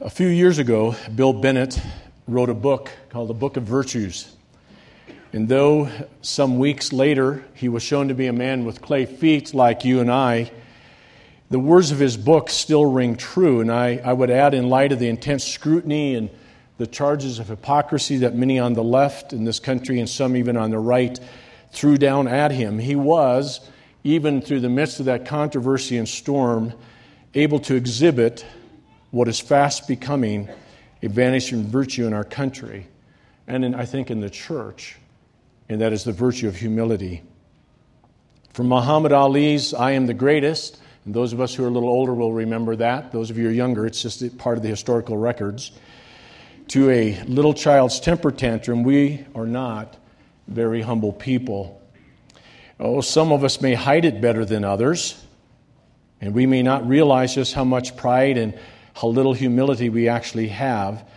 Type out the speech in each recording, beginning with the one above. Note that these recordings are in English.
A few years ago, Bill Bennett wrote a book called The Book of Virtues. And though some weeks later he was shown to be a man with clay feet like you and I, the words of his book still ring true. And I, I would add, in light of the intense scrutiny and the charges of hypocrisy that many on the left in this country and some even on the right threw down at him, he was, even through the midst of that controversy and storm, able to exhibit what is fast becoming a vanishing virtue in our country and in, I think in the church, and that is the virtue of humility. From Muhammad Ali's I am the greatest, and those of us who are a little older will remember that. Those of you who are younger, it's just part of the historical records. To a little child's temper tantrum, we are not very humble people. Oh, some of us may hide it better than others, and we may not realize just how much pride and how little humility we actually have,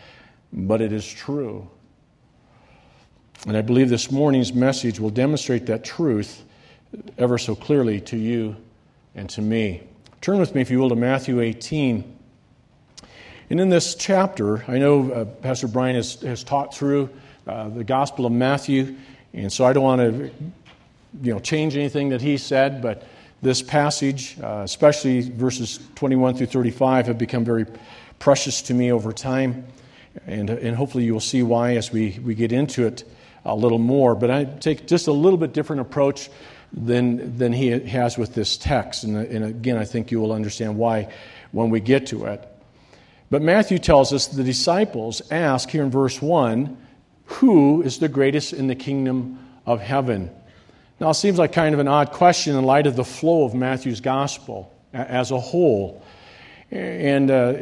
but it is true. And I believe this morning's message will demonstrate that truth ever so clearly to you and to me. Turn with me, if you will, to Matthew 18. And in this chapter, I know uh, Pastor Brian has, has taught through uh, the Gospel of Matthew, and so I don't want to you know, change anything that he said, but this passage, uh, especially verses 21 through 35, have become very precious to me over time. And, and hopefully you will see why as we, we get into it a little more. But I take just a little bit different approach than, than he has with this text. And, and again, I think you will understand why when we get to it. But Matthew tells us the disciples ask here in verse 1 who is the greatest in the kingdom of heaven? Now, it seems like kind of an odd question in light of the flow of Matthew's gospel as a whole. And, uh,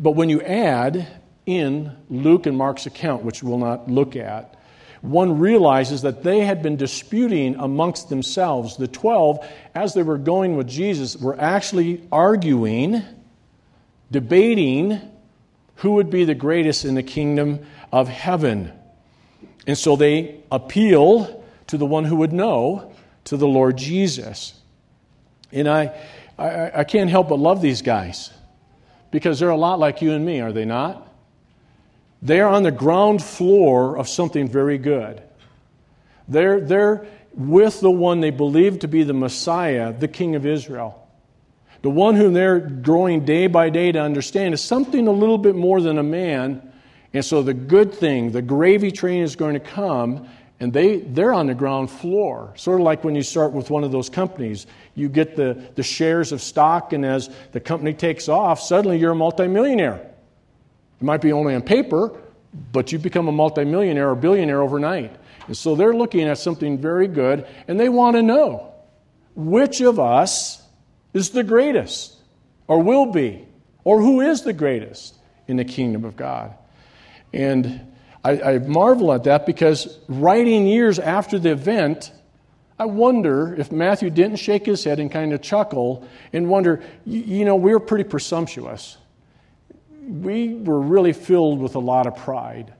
but when you add in Luke and Mark's account, which we'll not look at, one realizes that they had been disputing amongst themselves. The 12, as they were going with Jesus, were actually arguing, debating who would be the greatest in the kingdom of heaven. And so they appeal to the one who would know, to the Lord Jesus. And I, I, I can't help but love these guys because they're a lot like you and me, are they not? They're on the ground floor of something very good. They're, they're with the one they believe to be the Messiah, the King of Israel. The one whom they're growing day by day to understand is something a little bit more than a man. And so the good thing, the gravy train is going to come and they, they're on the ground floor. Sort of like when you start with one of those companies. You get the, the shares of stock, and as the company takes off, suddenly you're a multimillionaire. It might be only on paper, but you become a multimillionaire or billionaire overnight. And so they're looking at something very good, and they want to know which of us is the greatest, or will be, or who is the greatest in the kingdom of God. And I, I marvel at that because writing years after the event, I wonder if Matthew didn't shake his head and kind of chuckle and wonder, you know, we were pretty presumptuous. We were really filled with a lot of pride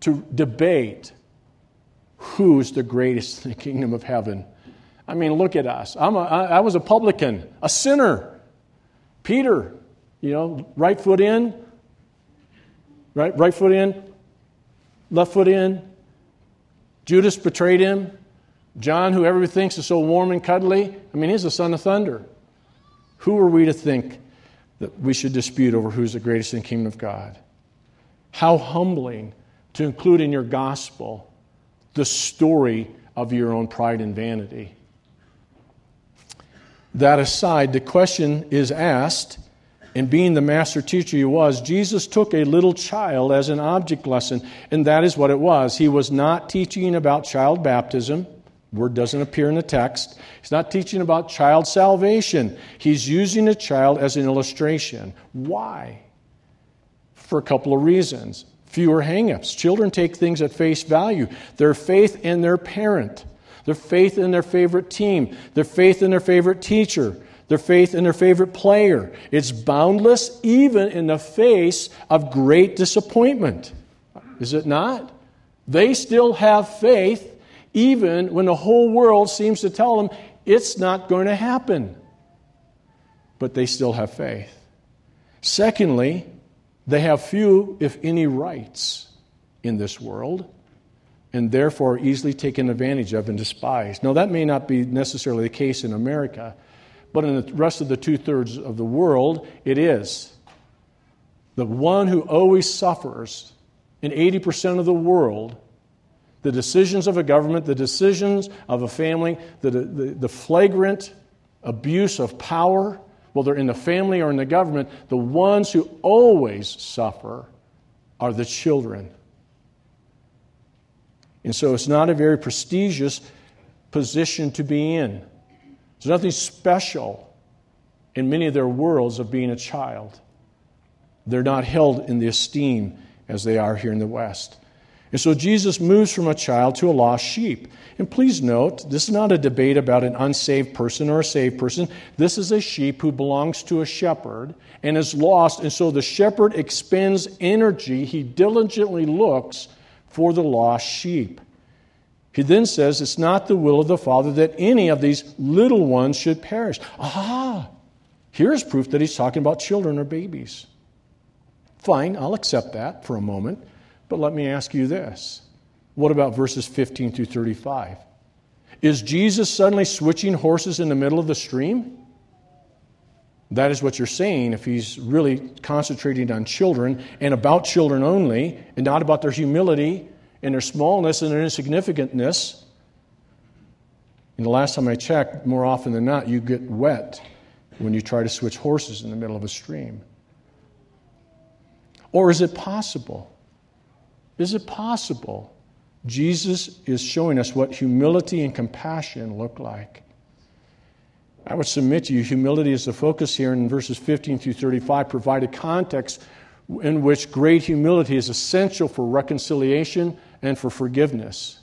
to debate who's the greatest in the kingdom of heaven. I mean, look at us. I'm a, I was a publican, a sinner. Peter, you know, right foot in, right, right foot in, left foot in. Judas betrayed him. John, who everybody thinks is so warm and cuddly, I mean, he's the son of thunder. Who are we to think that we should dispute over who's the greatest in the kingdom of God? How humbling to include in your gospel the story of your own pride and vanity. That aside, the question is asked and being the master teacher he was, Jesus took a little child as an object lesson, and that is what it was. He was not teaching about child baptism. Word doesn't appear in the text. He's not teaching about child salvation. He's using a child as an illustration. Why? For a couple of reasons. Fewer hangups. Children take things at face value. Their faith in their parent, their faith in their favorite team, their faith in their favorite teacher, their faith in their favorite player. It's boundless even in the face of great disappointment. Is it not? They still have faith even when the whole world seems to tell them it's not going to happen. But they still have faith. Secondly, They have few, if any, rights in this world and therefore easily taken advantage of and despised. Now, that may not be necessarily the case in America, but in the rest of the two thirds of the world, it is. The one who always suffers in 80% of the world, the decisions of a government, the decisions of a family, the, the, the flagrant abuse of power, whether in the family or in the government, the ones who always suffer are the children. And so it's not a very prestigious position to be in. There's nothing special in many of their worlds of being a child. They're not held in the esteem as they are here in the West. And so Jesus moves from a child to a lost sheep. And please note, this is not a debate about an unsaved person or a saved person. This is a sheep who belongs to a shepherd and is lost. And so the shepherd expends energy. He diligently looks for the lost sheep. He then says, It's not the will of the Father that any of these little ones should perish. Ah, here's proof that he's talking about children or babies. Fine, I'll accept that for a moment. But let me ask you this what about verses 15 through 35? Is Jesus suddenly switching horses in the middle of the stream? That is what you're saying if he's really concentrating on children and about children only and not about their humility and their smallness and their insignificantness. And the last time I checked, more often than not, you get wet when you try to switch horses in the middle of a stream. Or is it possible? Is it possible Jesus is showing us what humility and compassion look like? I would submit to you, humility is the focus here in verses 15 through 35, provide a context in which great humility is essential for reconciliation and for forgiveness.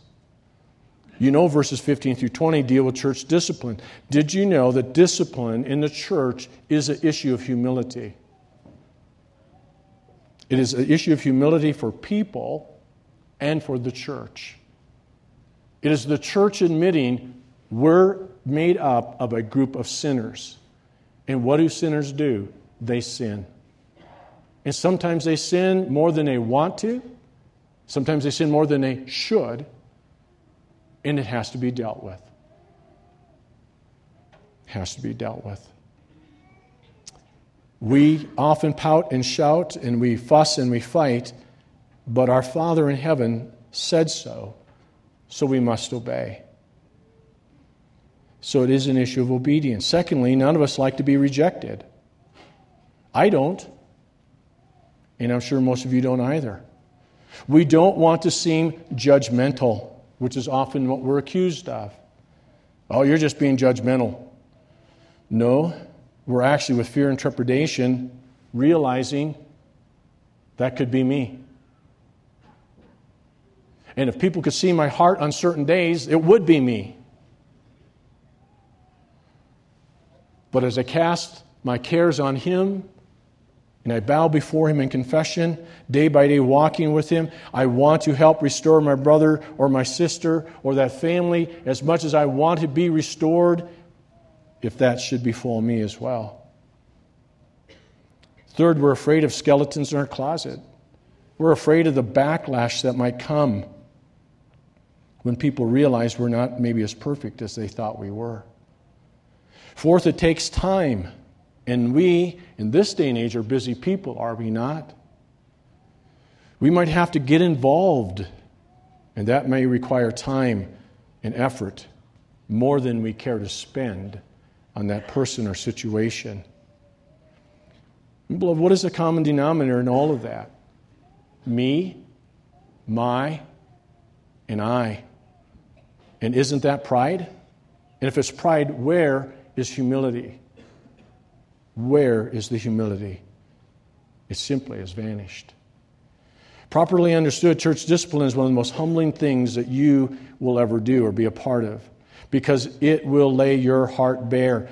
You know, verses 15 through 20 deal with church discipline. Did you know that discipline in the church is an issue of humility? It is an issue of humility for people and for the church. It is the church admitting we're made up of a group of sinners. And what do sinners do? They sin. And sometimes they sin more than they want to, sometimes they sin more than they should, and it has to be dealt with. It has to be dealt with. We often pout and shout, and we fuss and we fight, but our Father in heaven said so, so we must obey. So it is an issue of obedience. Secondly, none of us like to be rejected. I don't, and I'm sure most of you don't either. We don't want to seem judgmental, which is often what we're accused of. Oh, you're just being judgmental. No, we're actually, with fear and trepidation, realizing that could be me. And if people could see my heart on certain days, it would be me. But as I cast my cares on Him and I bow before Him in confession, day by day walking with Him, I want to help restore my brother or my sister or that family as much as I want to be restored if that should befall me as well. Third, we're afraid of skeletons in our closet. We're afraid of the backlash that might come when people realize we're not maybe as perfect as they thought we were. Fourth, it takes time. And we, in this day and age, are busy people, are we not? We might have to get involved, and that may require time and effort more than we care to spend on that person or situation. Beloved, what is the common denominator in all of that? Me, my, and I. And isn't that pride? And if it's pride, where is humility? Where is the humility? It simply has vanished. Properly understood, church discipline is one of the most humbling things that you will ever do or be a part of because it will lay your heart bare.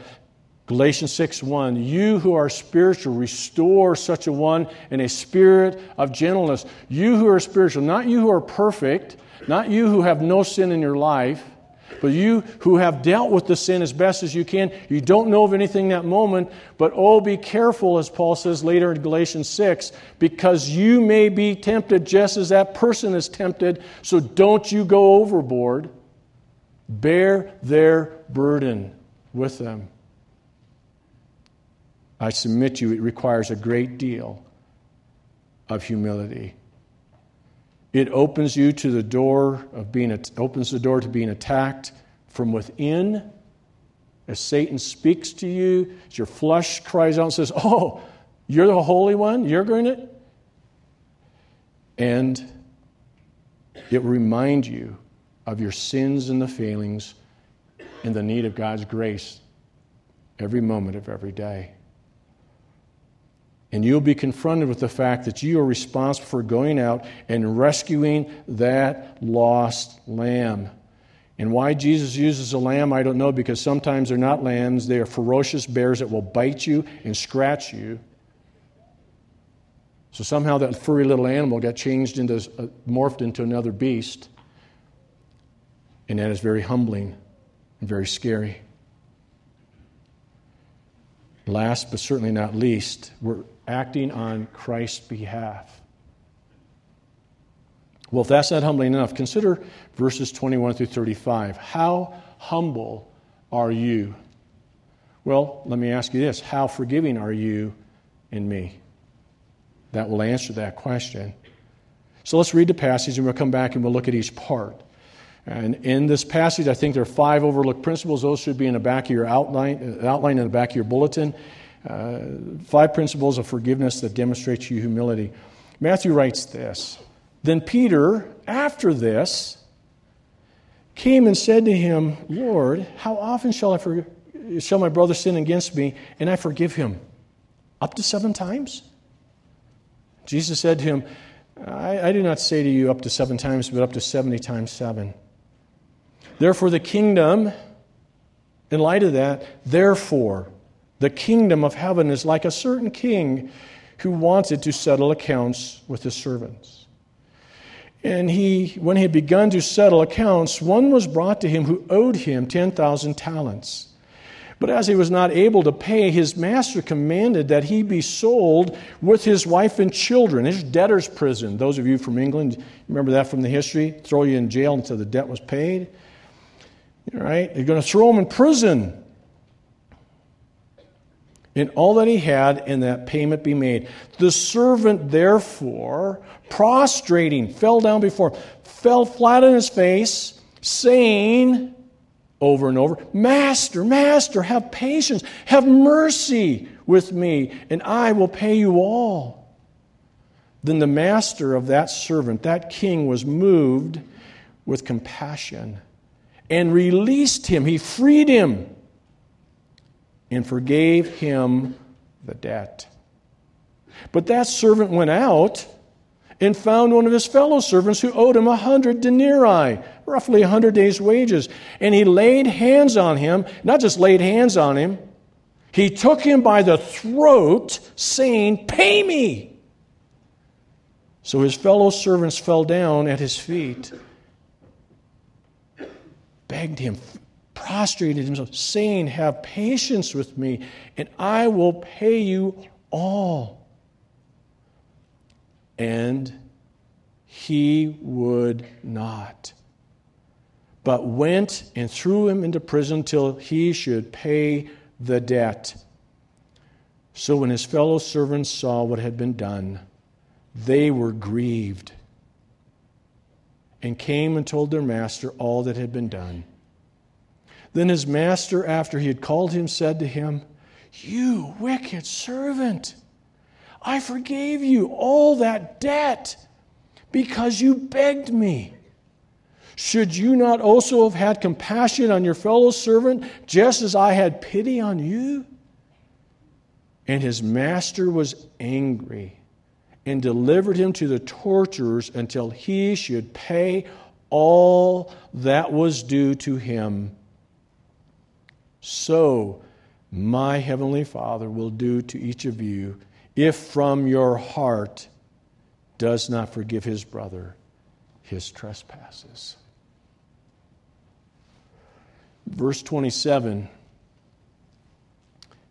Galatians 6 1, you who are spiritual, restore such a one in a spirit of gentleness. You who are spiritual, not you who are perfect, not you who have no sin in your life, But you who have dealt with the sin as best as you can, you don't know of anything that moment, but oh, be careful, as Paul says later in Galatians 6, because you may be tempted just as that person is tempted, so don't you go overboard. Bear their burden with them. I submit to you, it requires a great deal of humility. It opens you to the door of being opens the door to being attacked from within. As Satan speaks to you, as your flesh cries out and says, "Oh, you're the holy one. You're going to," and it will remind you of your sins and the failings and the need of God's grace every moment of every day. And you'll be confronted with the fact that you are responsible for going out and rescuing that lost lamb. And why Jesus uses a lamb, I don't know, because sometimes they're not lambs, they are ferocious bears that will bite you and scratch you. So somehow that furry little animal got changed into, uh, morphed into another beast. And that is very humbling and very scary. Last but certainly not least, we're acting on Christ's behalf. Well, if that's not humbling enough, consider verses 21 through 35. How humble are you? Well, let me ask you this How forgiving are you in me? That will answer that question. So let's read the passage and we'll come back and we'll look at each part. And in this passage, I think there are five overlooked principles. Those should be in the back of your outline, outline in the back of your bulletin. Uh, five principles of forgiveness that demonstrates to you humility. Matthew writes this Then Peter, after this, came and said to him, Lord, how often shall, I for, shall my brother sin against me and I forgive him? Up to seven times? Jesus said to him, I, I do not say to you up to seven times, but up to 70 times seven. Therefore, the kingdom, in light of that, therefore, the kingdom of heaven is like a certain king who wanted to settle accounts with his servants. And he, when he had begun to settle accounts, one was brought to him who owed him 10,000 talents. But as he was not able to pay, his master commanded that he be sold with his wife and children. His debtor's prison. Those of you from England, remember that from the history? Throw you in jail until the debt was paid. All right? They're going to throw him in prison. And all that he had, and that payment be made. The servant, therefore, prostrating, fell down before him, fell flat on his face, saying over and over, Master, Master, have patience, have mercy with me, and I will pay you all. Then the master of that servant, that king, was moved with compassion and released him. He freed him and forgave him the debt. But that servant went out and found one of his fellow servants who owed him a hundred denarii, roughly a hundred days' wages. And he laid hands on him, not just laid hands on him, he took him by the throat, saying, Pay me! So his fellow servants fell down at his feet begged him, prostrated himself, saying, Have patience with me, and I will pay you all. And he would not, but went and threw him into prison till he should pay the debt. So when his fellow servants saw what had been done, they were grieved and came and told their master all that had been done. Then his master, after he had called him, said to him, You wicked servant, I forgave you all that debt because you begged me. Should you not also have had compassion on your fellow servant, just as I had pity on you? And his master was angry and delivered him to the torturers until he should pay all that was due to him. So, my heavenly Father will do to each of you if from your heart does not forgive his brother his trespasses. Verse 27.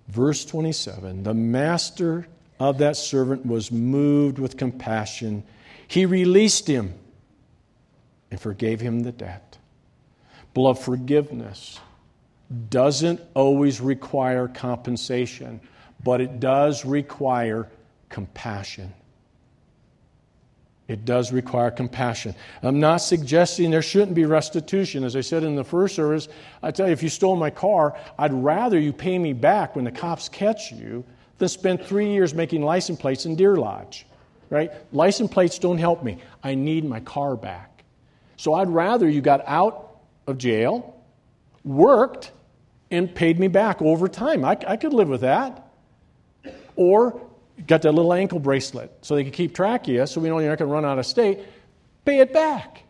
Verse 27 The master of that servant was moved with compassion. He released him and forgave him the debt. Beloved, forgiveness doesn't always require compensation, but it does require compassion. It does require compassion. I'm not suggesting there shouldn't be restitution. As I said in the first service, I tell you, if you stole my car, I'd rather you pay me back when the cops catch you than spend three years making license plates in Deer Lodge. Right? License plates don't help me. I need my car back. So I'd rather you got out of jail, worked, and paid me back over time. I, I could live with that. Or got that little ankle bracelet so they can keep track of you so we know you're not going to run out of state. Pay it back.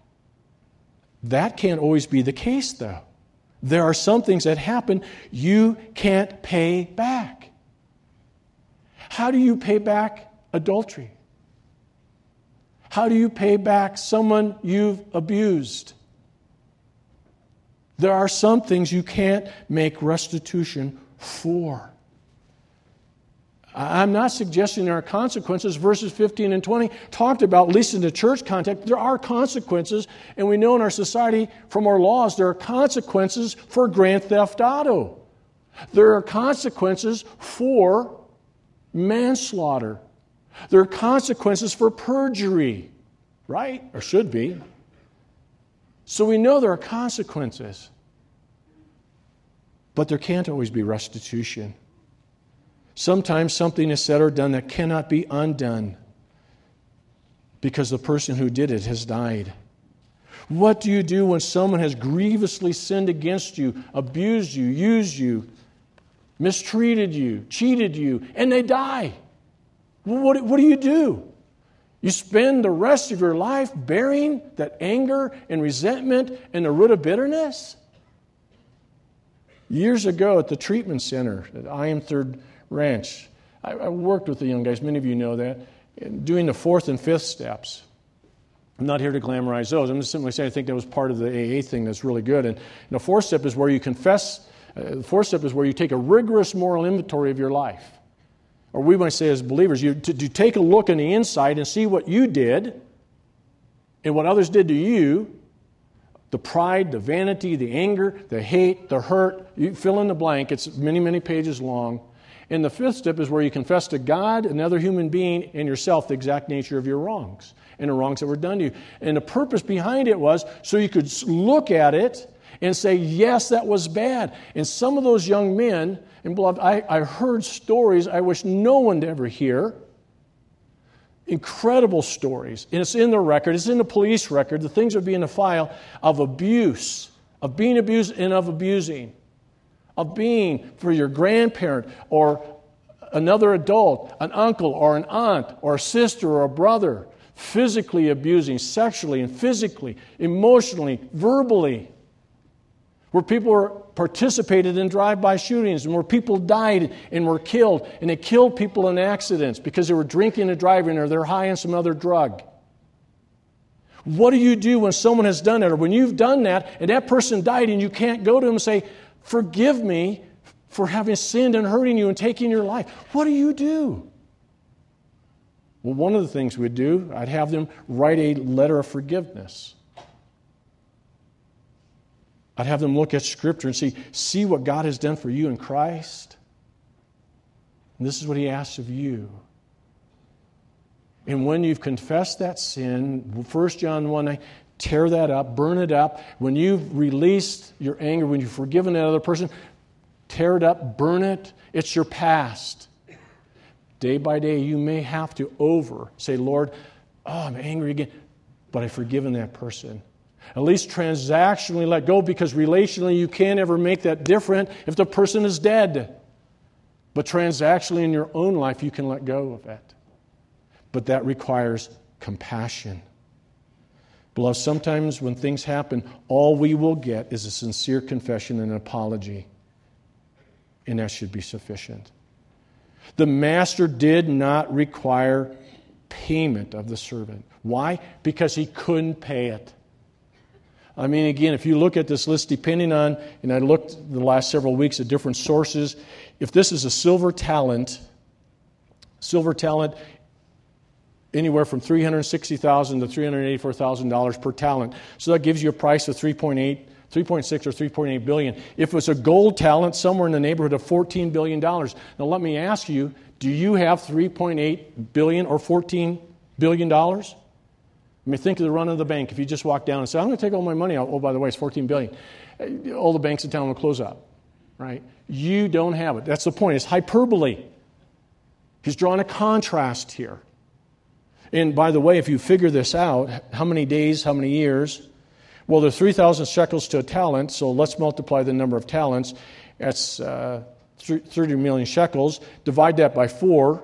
That can't always be the case, though. There are some things that happen you can't pay back. How do you pay back adultery? How do you pay back someone you've abused? There are some things you can't make restitution for. I'm not suggesting there are consequences. Verses 15 and 20 talked about, at least in the church context, there are consequences. And we know in our society from our laws there are consequences for grand theft auto. There are consequences for manslaughter. There are consequences for perjury, right? Or should be. So we know there are consequences. But there can't always be restitution. Sometimes something is said or done that cannot be undone because the person who did it has died. What do you do when someone has grievously sinned against you, abused you, used you, mistreated you, cheated you, and they die? What, what do you do? You spend the rest of your life bearing that anger and resentment and the root of bitterness? Years ago at the treatment center at I Am Third Ranch, I, I worked with the young guys, many of you know that, doing the fourth and fifth steps. I'm not here to glamorize those. I'm just simply saying I think that was part of the AA thing that's really good. And the fourth step is where you confess, uh, the fourth step is where you take a rigorous moral inventory of your life. Or we might say as believers, you, to, to take a look in the inside and see what you did and what others did to you the pride, the vanity, the anger, the hate, the hurt. You fill in the blank. It's many, many pages long. And the fifth step is where you confess to God, another human being, and yourself the exact nature of your wrongs and the wrongs that were done to you. And the purpose behind it was so you could look at it and say, yes, that was bad. And some of those young men, and beloved, I, I heard stories I wish no one to ever hear incredible stories. And it's in the record, it's in the police record. The things would be in the file of abuse, of being abused and of abusing, of being for your grandparent or another adult, an uncle or an aunt or a sister or a brother, physically abusing, sexually and physically, emotionally, verbally where people participated in drive-by shootings and where people died and were killed and they killed people in accidents because they were drinking and driving or they're high on some other drug. What do you do when someone has done that? Or when you've done that and that person died and you can't go to them and say forgive me for having sinned and hurting you and taking your life. What do you do? Well one of the things we'd do i'd have them write a letter of forgiveness I'd have them look at Scripture and see, see what God has done for you in Christ. And this is what He asks of you. And when you've confessed that sin, 1 John 1 9, tear that up, burn it up. When you've released your anger, when you've forgiven that other person, tear it up, burn it. It's your past. Day by day, you may have to over say, Lord, oh, I'm angry again, but I've forgiven that person. At least transactionally let go because relationally you can't ever make that different if the person is dead. But transactionally in your own life you can let go of it. But that requires compassion. Beloved, sometimes when things happen, all we will get is a sincere confession and an apology. And that should be sufficient. The master did not require payment of the servant. Why? Because he couldn't pay it. I mean, again, if you look at this list, depending on, and I looked the last several weeks at different sources, if this is a silver talent, silver talent, anywhere from 360,000 to $384,000 per talent. So that gives you a price of 3.8 3.6 or 3.8 billion. If it was a gold talent, somewhere in the neighborhood of 14 billion dollars. Now let me ask you, do you have 3.8 billion or 14 billion dollars? I mean, think of the run of the bank. If you just walk down and say, I'm going to take all my money out. Oh, by the way, it's 14 billion. All the banks in town will close up, right? You don't have it. That's the point. It's hyperbole. He's drawing a contrast here. And by the way, if you figure this out, how many days, how many years? Well, there's 3,000 shekels to a talent, so let's multiply the number of talents. That's uh, 30 million shekels. Divide that by four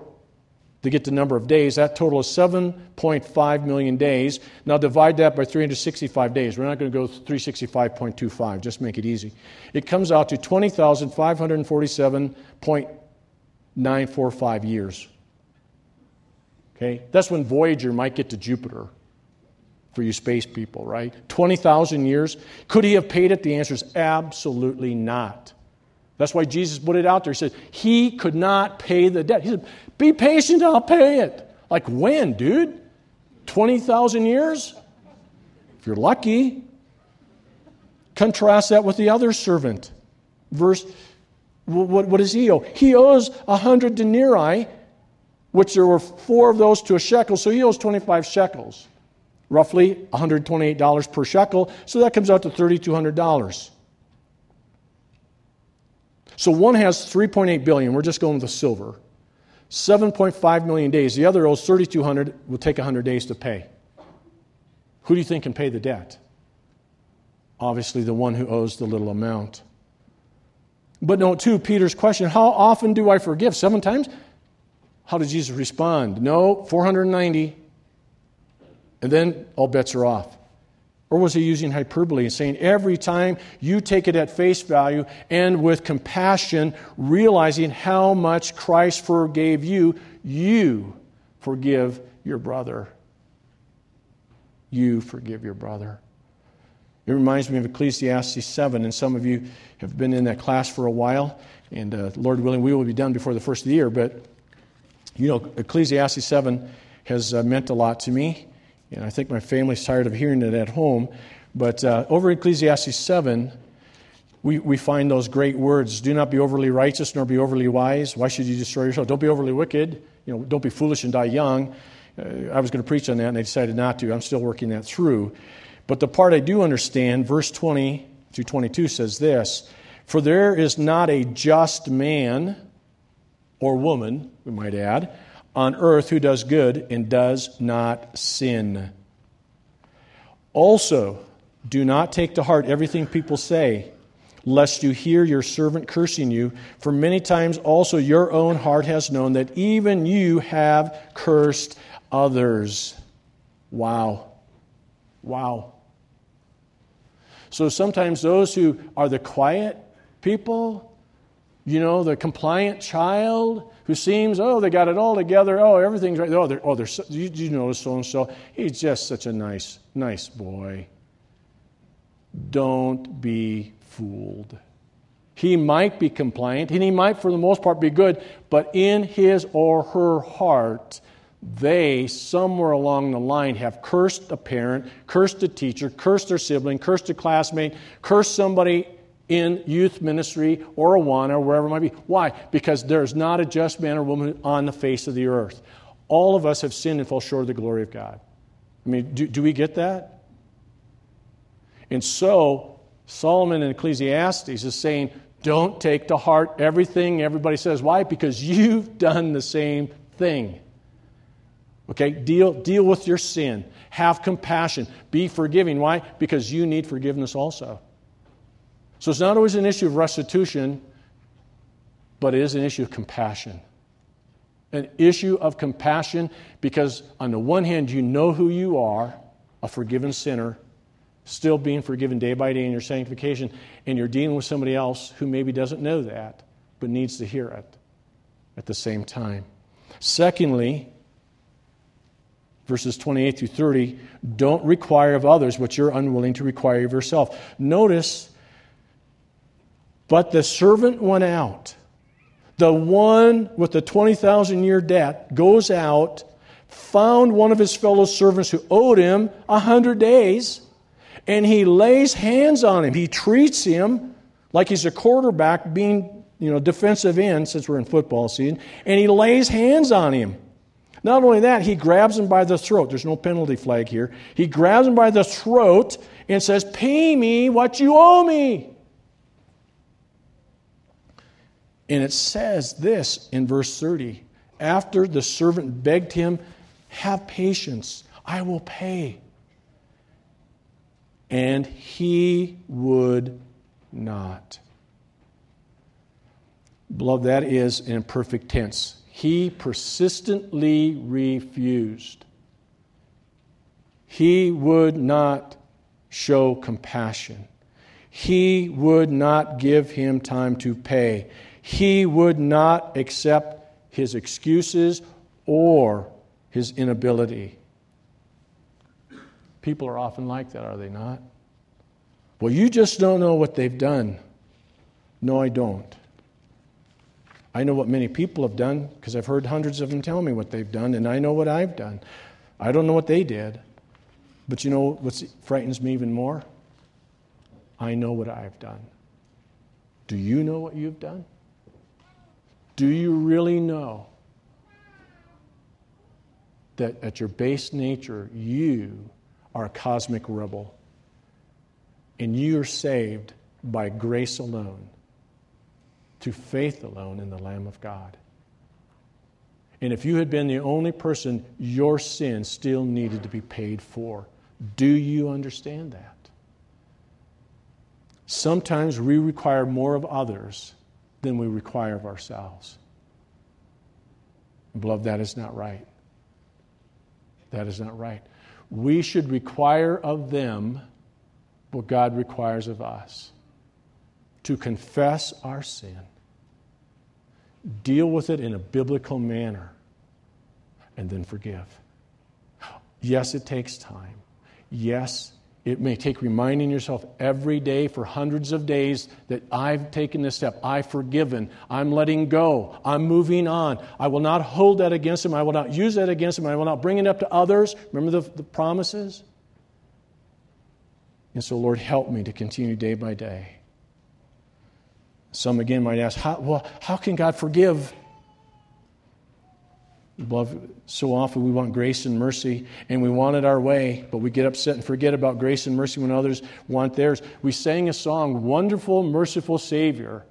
to get the number of days. That total is 7.5 million days. Now divide that by 365 days. We're not going to go 365.25, just make it easy. It comes out to 20,547.945 years. Okay? That's when Voyager might get to Jupiter for you space people, right? 20,000 years. Could he have paid it? The answer is absolutely not. That's why Jesus put it out there. He said, He could not pay the debt. He said, Be patient, I'll pay it. Like when, dude? 20,000 years? If you're lucky. Contrast that with the other servant. Verse, what, what does he owe? He owes 100 denarii which there were four of those to a shekel, so he owes 25 shekels, roughly $128 per shekel, so that comes out to $3,200. So one has 3.8 billion, we're just going with the silver. 7.5 million days. The other owes 3,200, will take 100 days to pay. Who do you think can pay the debt? Obviously, the one who owes the little amount. But note, too, Peter's question how often do I forgive? Seven times? How did Jesus respond? No, 490. And then all bets are off. Or was he using hyperbole and saying every time you take it at face value and with compassion, realizing how much Christ forgave you, you forgive your brother. You forgive your brother. It reminds me of Ecclesiastes 7, and some of you have been in that class for a while, and uh, Lord willing, we will be done before the first of the year. But you know, Ecclesiastes 7 has uh, meant a lot to me, and I think my family's tired of hearing it at home. But uh, over Ecclesiastes 7, we, we find those great words do not be overly righteous nor be overly wise. Why should you destroy yourself? Don't be overly wicked. You know, don't be foolish and die young. Uh, I was going to preach on that, and I decided not to. I'm still working that through. But the part I do understand, verse 20 through 22 says this For there is not a just man or woman, we might add, on earth who does good and does not sin. Also, do not take to heart everything people say, lest you hear your servant cursing you. For many times also your own heart has known that even you have cursed others. Wow. Wow. So sometimes those who are the quiet people, you know, the compliant child who seems, oh, they got it all together. Oh, everything's right. Oh, they're, oh, they're so, you, you know so and so. He's just such a nice, nice boy. Don't be fooled. He might be compliant, and he might, for the most part, be good, but in his or her heart, they, somewhere along the line, have cursed a parent, cursed a teacher, cursed their sibling, cursed a classmate, cursed somebody in youth ministry or Awana or wherever it might be. Why? Because there's not a just man or woman on the face of the earth. All of us have sinned and fall short of the glory of God. I mean, do, do we get that? And so, Solomon in Ecclesiastes is saying, don't take to heart everything everybody says. Why? Because you've done the same thing. Okay? Deal, deal with your sin. Have compassion. Be forgiving. Why? Because you need forgiveness also. So it's not always an issue of restitution, but it is an issue of compassion. An issue of compassion because, on the one hand, you know who you are, a forgiven sinner, still being forgiven day by day in your sanctification, and you're dealing with somebody else who maybe doesn't know that, but needs to hear it at the same time. Secondly, verses 28 through 30, don't require of others what you're unwilling to require of yourself. Notice, but the servant went out. The one with the 20,000 year debt goes out, found one of his fellow servants who owed him a hundred days, and he lays hands on him. He treats him like he's a quarterback being, you know, defensive end, since we're in football season, and he lays hands on him. Not only that, he grabs him by the throat. There's no penalty flag here. He grabs him by the throat and says, Pay me what you owe me. And it says this in verse 30 after the servant begged him, Have patience, I will pay. And he would not. Beloved, that is in perfect tense. He persistently refused. He would not show compassion. He would not give him time to pay. He would not accept his excuses or his inability. People are often like that, are they not? Well, you just don't know what they've done. No, I don't. I know what many people have done because I've heard hundreds of them tell me what they've done, and I know what I've done. I don't know what they did. But you know what frightens me even more? I know what I've done. Do you know what you've done? Do you really know that at your base nature, you are a cosmic rebel and you are saved by grace alone? to faith alone in the Lamb of God. And if you had been the only person, your sin still needed to be paid for. Do you understand that? Sometimes we require more of others than we require of ourselves. beloved, that is not right. That is not right. We should require of them what God requires of us to confess our sin deal with it in a biblical manner, and then forgive. Yes, it takes time. Yes, it may take reminding yourself every day for hundreds of days that I've taken this step. I've forgiven. I'm letting go. I'm moving on. I will not hold that against him. I will not use that against him. I will not bring it up to others. Remember the, the promises? And so, Lord, help me to continue day by day. Some again might ask, how, well, how can God forgive? So often we want grace and mercy and we want it our way, but we get upset and forget about grace and mercy when others want theirs. We sang a song, Wonderful, Merciful Savior,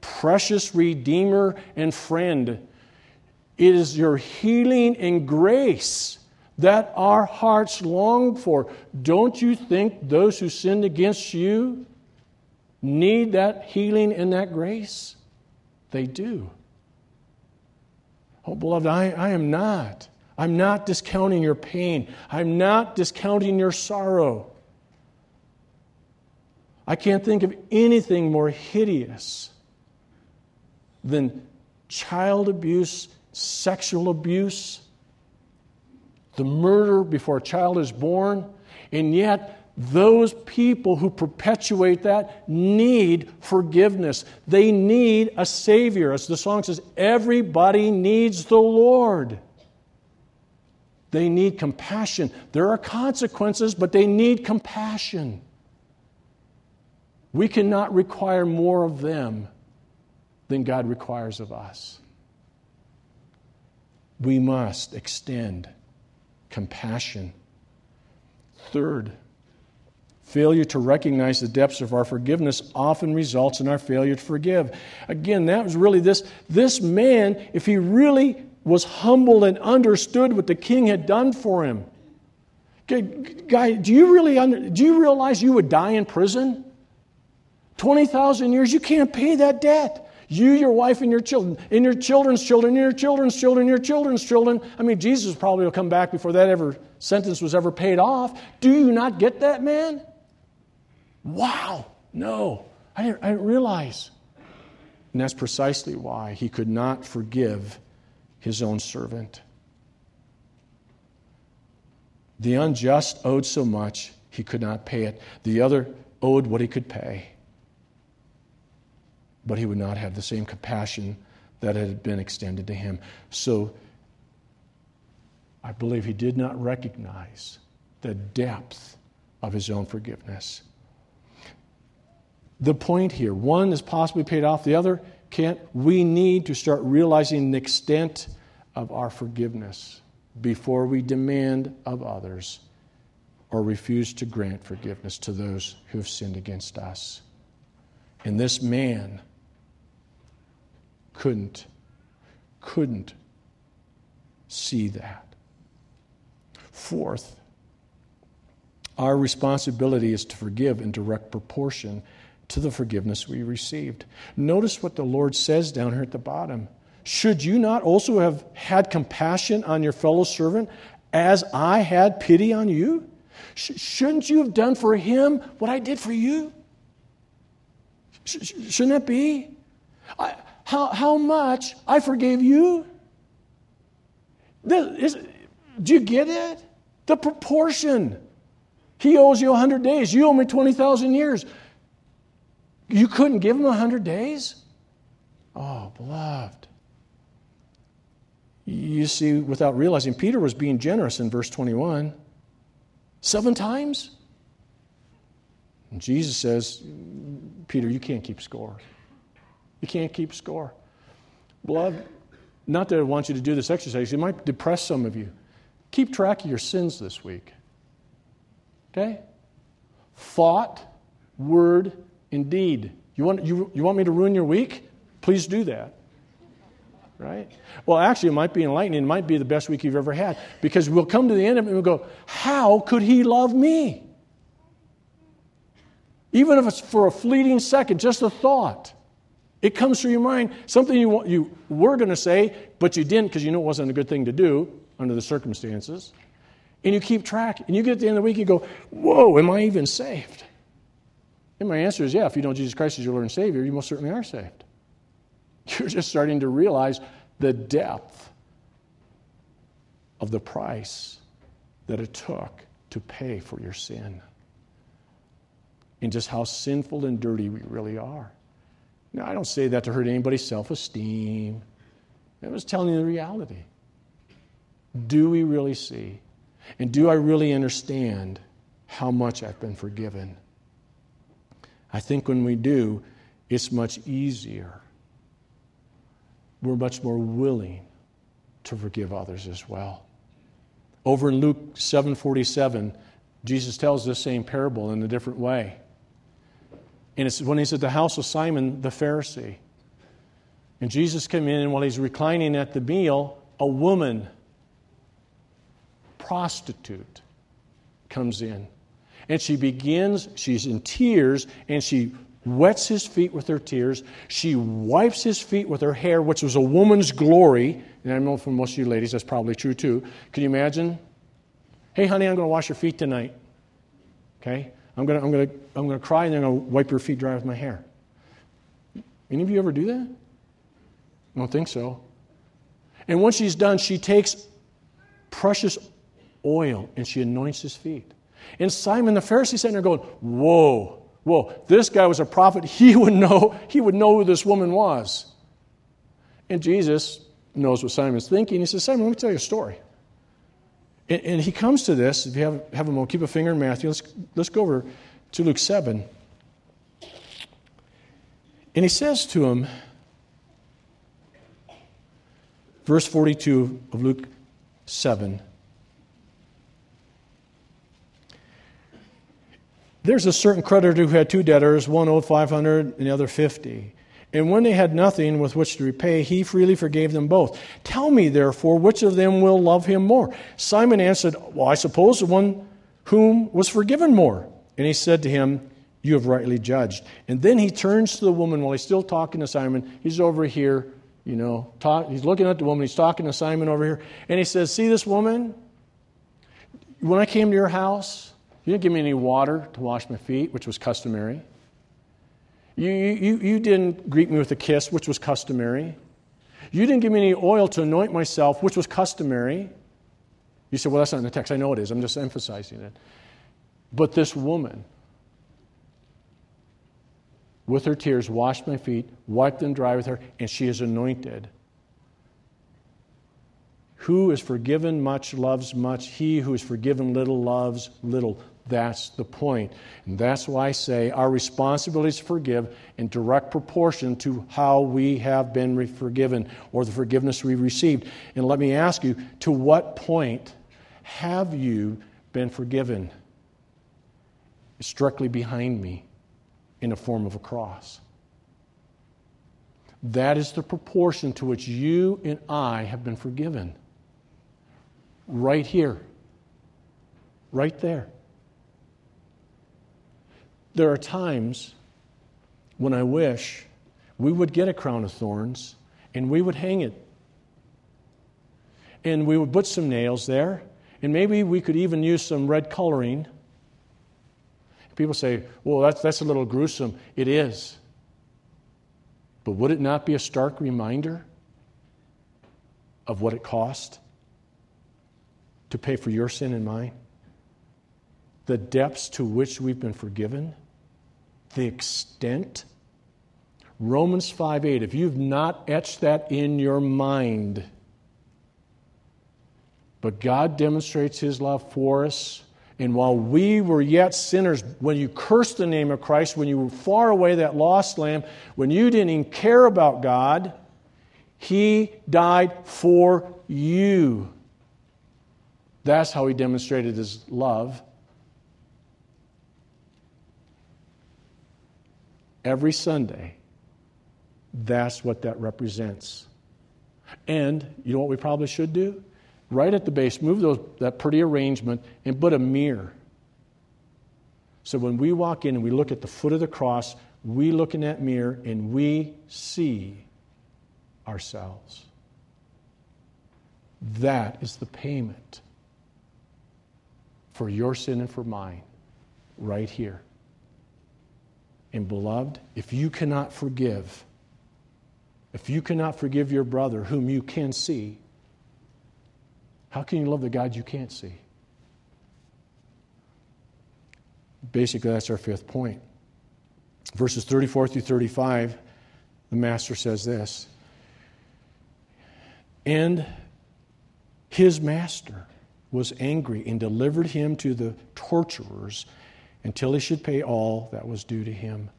Precious Redeemer and Friend. It is your healing and grace that our hearts long for. Don't you think those who sinned against you need that healing and that grace? They do. Oh, beloved, I, I am not. I'm not discounting your pain. I'm not discounting your sorrow. I can't think of anything more hideous than child abuse, sexual abuse, the murder before a child is born, and yet those people who perpetuate that need forgiveness. They need a Savior. As the song says, everybody needs the Lord. They need compassion. There are consequences, but they need compassion. We cannot require more of them than God requires of us. We must extend compassion. Third, Failure to recognize the depths of our forgiveness often results in our failure to forgive. Again, that was really this, this man, if he really was humble and understood what the king had done for him. Guy, do you really under, do you realize you would die in prison? 20,000 years, you can't pay that debt. You, your wife, and your children, and your children's children, and your children's children, and your children's children. I mean, Jesus probably will come back before that ever sentence was ever paid off. Do you not get that, man? Wow, no, I didn't, I didn't realize. And that's precisely why he could not forgive his own servant. The unjust owed so much he could not pay it. The other owed what he could pay. But he would not have the same compassion that had been extended to him. So I believe he did not recognize the depth of his own forgiveness. The point here one is possibly paid off, the other can't. We need to start realizing the extent of our forgiveness before we demand of others or refuse to grant forgiveness to those who have sinned against us. And this man couldn't, couldn't see that. Fourth, our responsibility is to forgive in direct proportion to the forgiveness we received. Notice what the Lord says down here at the bottom. Should you not also have had compassion on your fellow servant as I had pity on you? Sh- shouldn't you have done for him what I did for you? Sh- shouldn't that be? I, how, how much I forgave you? This, is, do you get it? The proportion. He owes you 100 days. You owe me 20,000 years. You couldn't give him 100 days? Oh, beloved. You see, without realizing, Peter was being generous in verse 21. Seven times? And Jesus says, Peter, you can't keep score. You can't keep score. Beloved, not that I want you to do this exercise, it might depress some of you. Keep track of your sins this week. Okay? Thought, word, and deed. You want, you, you want me to ruin your week? Please do that. Right? Well, actually, it might be enlightening. It might be the best week you've ever had because we'll come to the end of it and we'll go, How could he love me? Even if it's for a fleeting second, just a thought. It comes through your mind, something you, want, you were going to say, but you didn't because you knew it wasn't a good thing to do under the circumstances. And you keep track. And you get at the end of the week, you go, Whoa, am I even saved? And my answer is yeah, if you don't know Jesus Christ as your Lord and Savior, you most certainly are saved. You're just starting to realize the depth of the price that it took to pay for your sin and just how sinful and dirty we really are. Now, I don't say that to hurt anybody's self esteem. I was telling you the reality. Do we really see? And do I really understand how much I've been forgiven? I think when we do, it's much easier. We're much more willing to forgive others as well. Over in Luke 7:47, Jesus tells this same parable in a different way. And it's when he's at the house of Simon the Pharisee. And Jesus came in, and while he's reclining at the meal, a woman, prostitute, comes in. And she begins, she's in tears, and she wets his feet with her tears. She wipes his feet with her hair, which was a woman's glory. And I know for most of you ladies that's probably true too. Can you imagine? Hey, honey, I'm going to wash your feet tonight. Okay? I'm going to, I'm going to, I'm going to cry and then I'm going to wipe your feet dry with my hair. Any of you ever do that? I don't think so. And once she's done, she takes precious oil and she anoints his feet. And Simon the Pharisee sitting there going, Whoa, whoa, this guy was a prophet. He would know, he would know who this woman was. And Jesus knows what Simon's thinking. He says, Simon, let me tell you a story. And, and he comes to this. If you have, have a moment, keep a finger in Matthew. Let's, let's go over to Luke 7. And he says to him, verse 42 of Luke 7 There's a certain creditor who had two debtors, one owed 500 and the other 50. And when they had nothing with which to repay, he freely forgave them both. Tell me, therefore, which of them will love him more? Simon answered, Well, I suppose the one whom was forgiven more. And he said to him, You have rightly judged. And then he turns to the woman while he's still talking to Simon. He's over here, you know, talk, he's looking at the woman. He's talking to Simon over here. And he says, See this woman? When I came to your house, you didn't give me any water to wash my feet, which was customary. You, you, you didn't greet me with a kiss, which was customary. You didn't give me any oil to anoint myself, which was customary. You said, well, that's not in the text. I know it is. I'm just emphasizing it. But this woman, with her tears, washed my feet, wiped them dry with her, and she is anointed. Who is forgiven much loves much. He who is forgiven little loves little. That's the point. And that's why I say our responsibility is to forgive in direct proportion to how we have been forgiven or the forgiveness we've received. And let me ask you to what point have you been forgiven? It's directly behind me in the form of a cross. That is the proportion to which you and I have been forgiven. Right here. Right there. There are times when I wish we would get a crown of thorns and we would hang it. And we would put some nails there, and maybe we could even use some red coloring. People say, well, that's, that's a little gruesome. It is. But would it not be a stark reminder of what it cost to pay for your sin and mine? The depths to which we've been forgiven? The extent. Romans 5 8, if you've not etched that in your mind, but God demonstrates his love for us. And while we were yet sinners, when you cursed the name of Christ, when you were far away, that lost lamb, when you didn't even care about God, he died for you. That's how he demonstrated his love. Every Sunday, that's what that represents. And you know what we probably should do? Right at the base, move those, that pretty arrangement and put a mirror. So when we walk in and we look at the foot of the cross, we look in that mirror and we see ourselves. That is the payment for your sin and for mine, right here. And beloved, if you cannot forgive, if you cannot forgive your brother whom you can see, how can you love the God you can't see? Basically, that's our fifth point. Verses 34 through 35, the master says this And his master was angry and delivered him to the torturers until he should pay all that was due to him.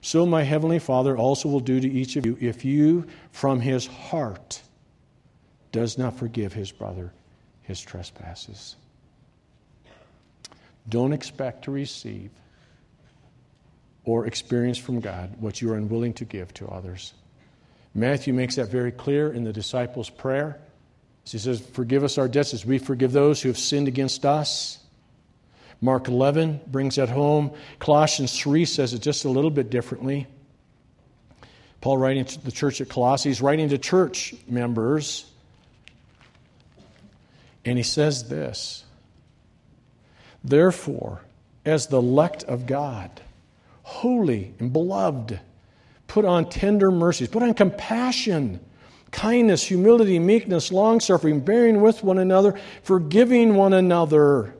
So my heavenly Father also will do to each of you if you from his heart does not forgive his brother his trespasses. Don't expect to receive or experience from God what you are unwilling to give to others. Matthew makes that very clear in the disciples' prayer. He says, Forgive us our debts as we forgive those who have sinned against us. Mark 11 brings that home. Colossians 3 says it just a little bit differently. Paul writing to the church at Colossae, he's writing to church members, and he says this Therefore, as the elect of God, holy and beloved, put on tender mercies, put on compassion, kindness, humility, meekness, long suffering, bearing with one another, forgiving one another.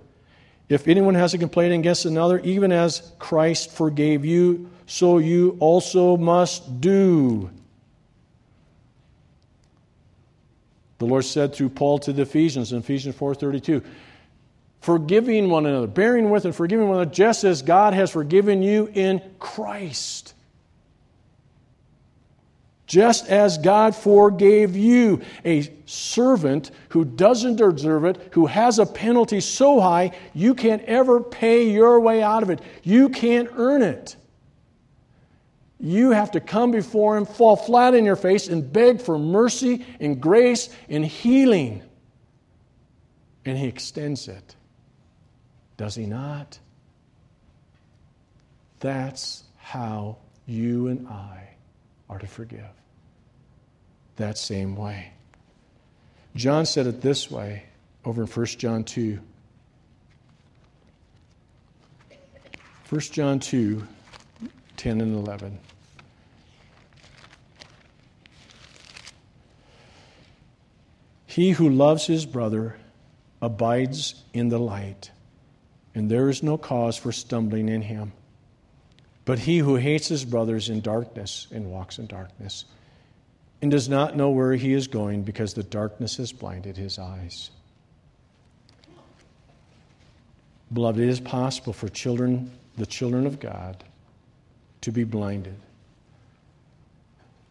If anyone has a complaint against another, even as Christ forgave you, so you also must do. The Lord said through Paul to the Ephesians in Ephesians 4:32, forgiving one another, bearing with and forgiving one another, just as God has forgiven you in Christ just as God forgave you, a servant who doesn't deserve it, who has a penalty so high you can't ever pay your way out of it. You can't earn it. You have to come before Him, fall flat in your face, and beg for mercy and grace and healing. And He extends it. Does He not? That's how you and I are to forgive. That same way. John said it this way over in 1 John 2. 1 John 2, 10 and 11. He who loves his brother abides in the light, and there is no cause for stumbling in him. But he who hates his brothers in darkness and walks in darkness, and does not know where he is going because the darkness has blinded his eyes. Beloved, it is possible for children, the children of God, to be blinded,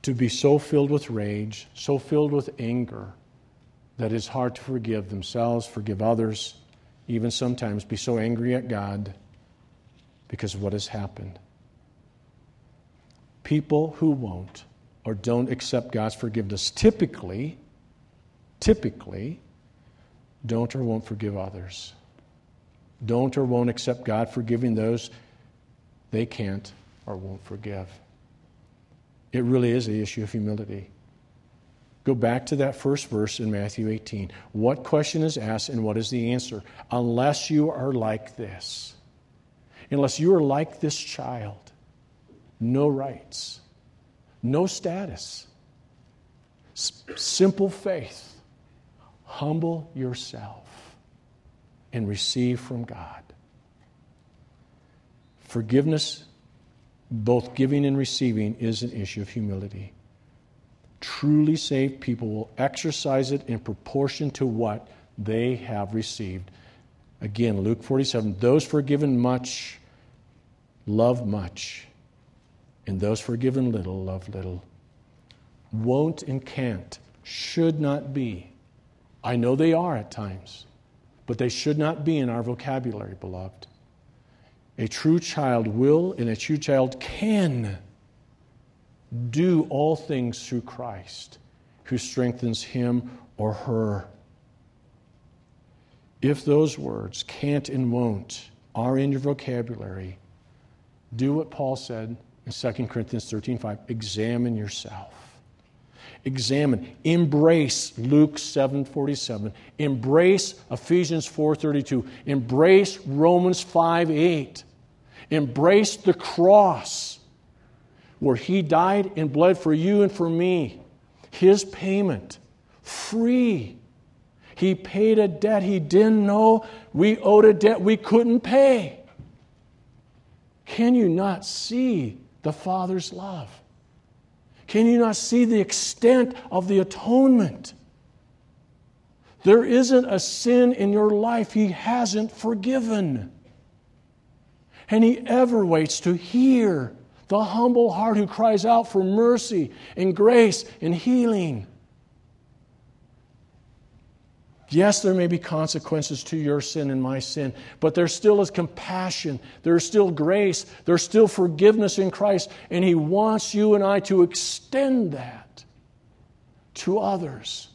to be so filled with rage, so filled with anger, that it's hard to forgive themselves, forgive others, even sometimes be so angry at God because of what has happened. People who won't or don't accept God's forgiveness typically, typically, don't or won't forgive others. Don't or won't accept God forgiving those they can't or won't forgive. It really is the issue of humility. Go back to that first verse in Matthew 18. What question is asked and what is the answer? Unless you are like this, unless you are like this child, no rights, no status, S- simple faith, humble yourself and receive from God. Forgiveness, both giving and receiving, is an issue of humility. Truly saved people will exercise it in proportion to what they have received. Again, Luke 47 those forgiven much love much, and those forgiven little love little. Won't and can't, should not be. I know they are at times, but they should not be in our vocabulary, beloved. A true child will and a true child can do all things through Christ who strengthens him or her. If those words, can't and won't, are in your vocabulary, do what Paul said in 2 Corinthians 13 5. Examine yourself. Examine. Embrace Luke 7:47, Embrace Ephesians 4:32, Embrace Romans 5 8. Embrace the cross where He died and bled for you and for me. His payment, free. He paid a debt He didn't know we owed a debt we couldn't pay. Can you not see the Father's love? Can you not see the extent of the atonement? There isn't a sin in your life He hasn't forgiven. And He ever waits to hear the humble heart who cries out for mercy and grace and healing. Yes, there may be consequences to your sin and my sin, but there still is compassion. There's still grace. There's still forgiveness in Christ. And He wants you and I to extend that to others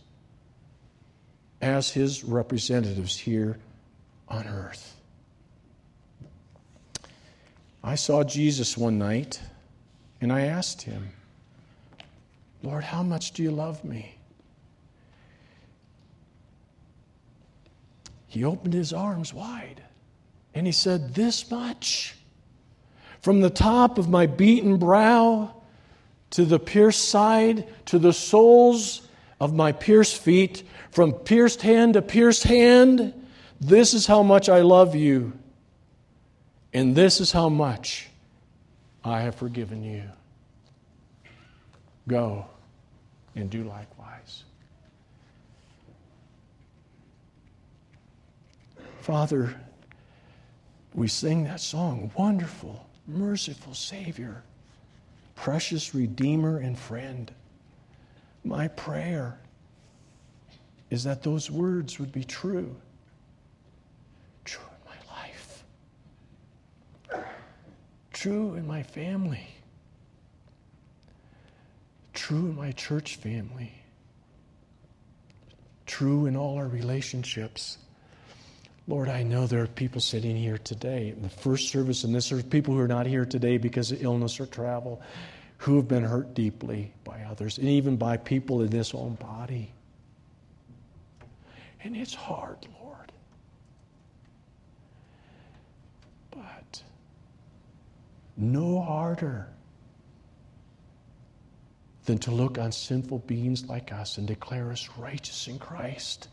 as His representatives here on earth. I saw Jesus one night and I asked him, Lord, how much do you love me? He opened his arms wide and he said, This much. From the top of my beaten brow to the pierced side to the soles of my pierced feet, from pierced hand to pierced hand, this is how much I love you. And this is how much I have forgiven you. Go and do likewise. Father, we sing that song, Wonderful, Merciful Savior, Precious Redeemer and Friend. My prayer is that those words would be true True in my life, true in my family. True in my church family. True in all our relationships. Lord, I know there are people sitting here today in the first service, and this are people who are not here today because of illness or travel, who have been hurt deeply by others, and even by people in this own body. And it's hard, Lord. But no harder than to look on sinful beings like us and declare us righteous in Christ.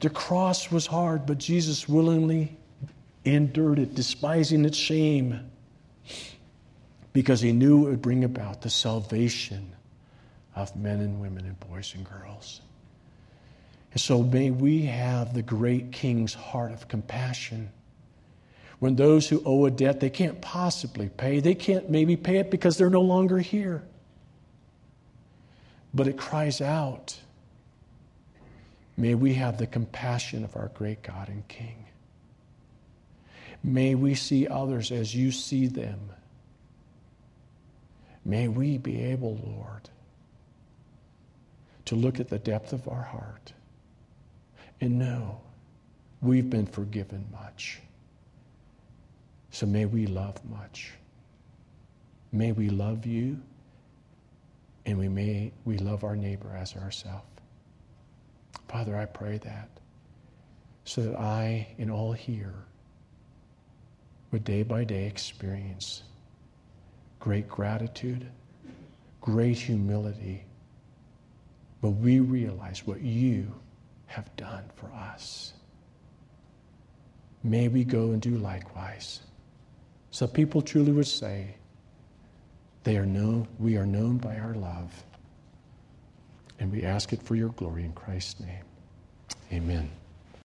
The cross was hard, but Jesus willingly endured it, despising its shame, because he knew it would bring about the salvation of men and women and boys and girls. And so may we have the great King's heart of compassion. When those who owe a debt they can't possibly pay, they can't maybe pay it because they're no longer here. But it cries out, May we have the compassion of our great God and King. May we see others as you see them. May we be able, Lord, to look at the depth of our heart and know we've been forgiven much. So may we love much. May we love you and we may we love our neighbor as ourselves. Father, I pray that so that I and all here would day by day experience great gratitude, great humility but we realize what you have done for us. May we go and do likewise. So people truly would say, they are known, we are known by our love. And we ask it for your glory in Christ's name. Amen.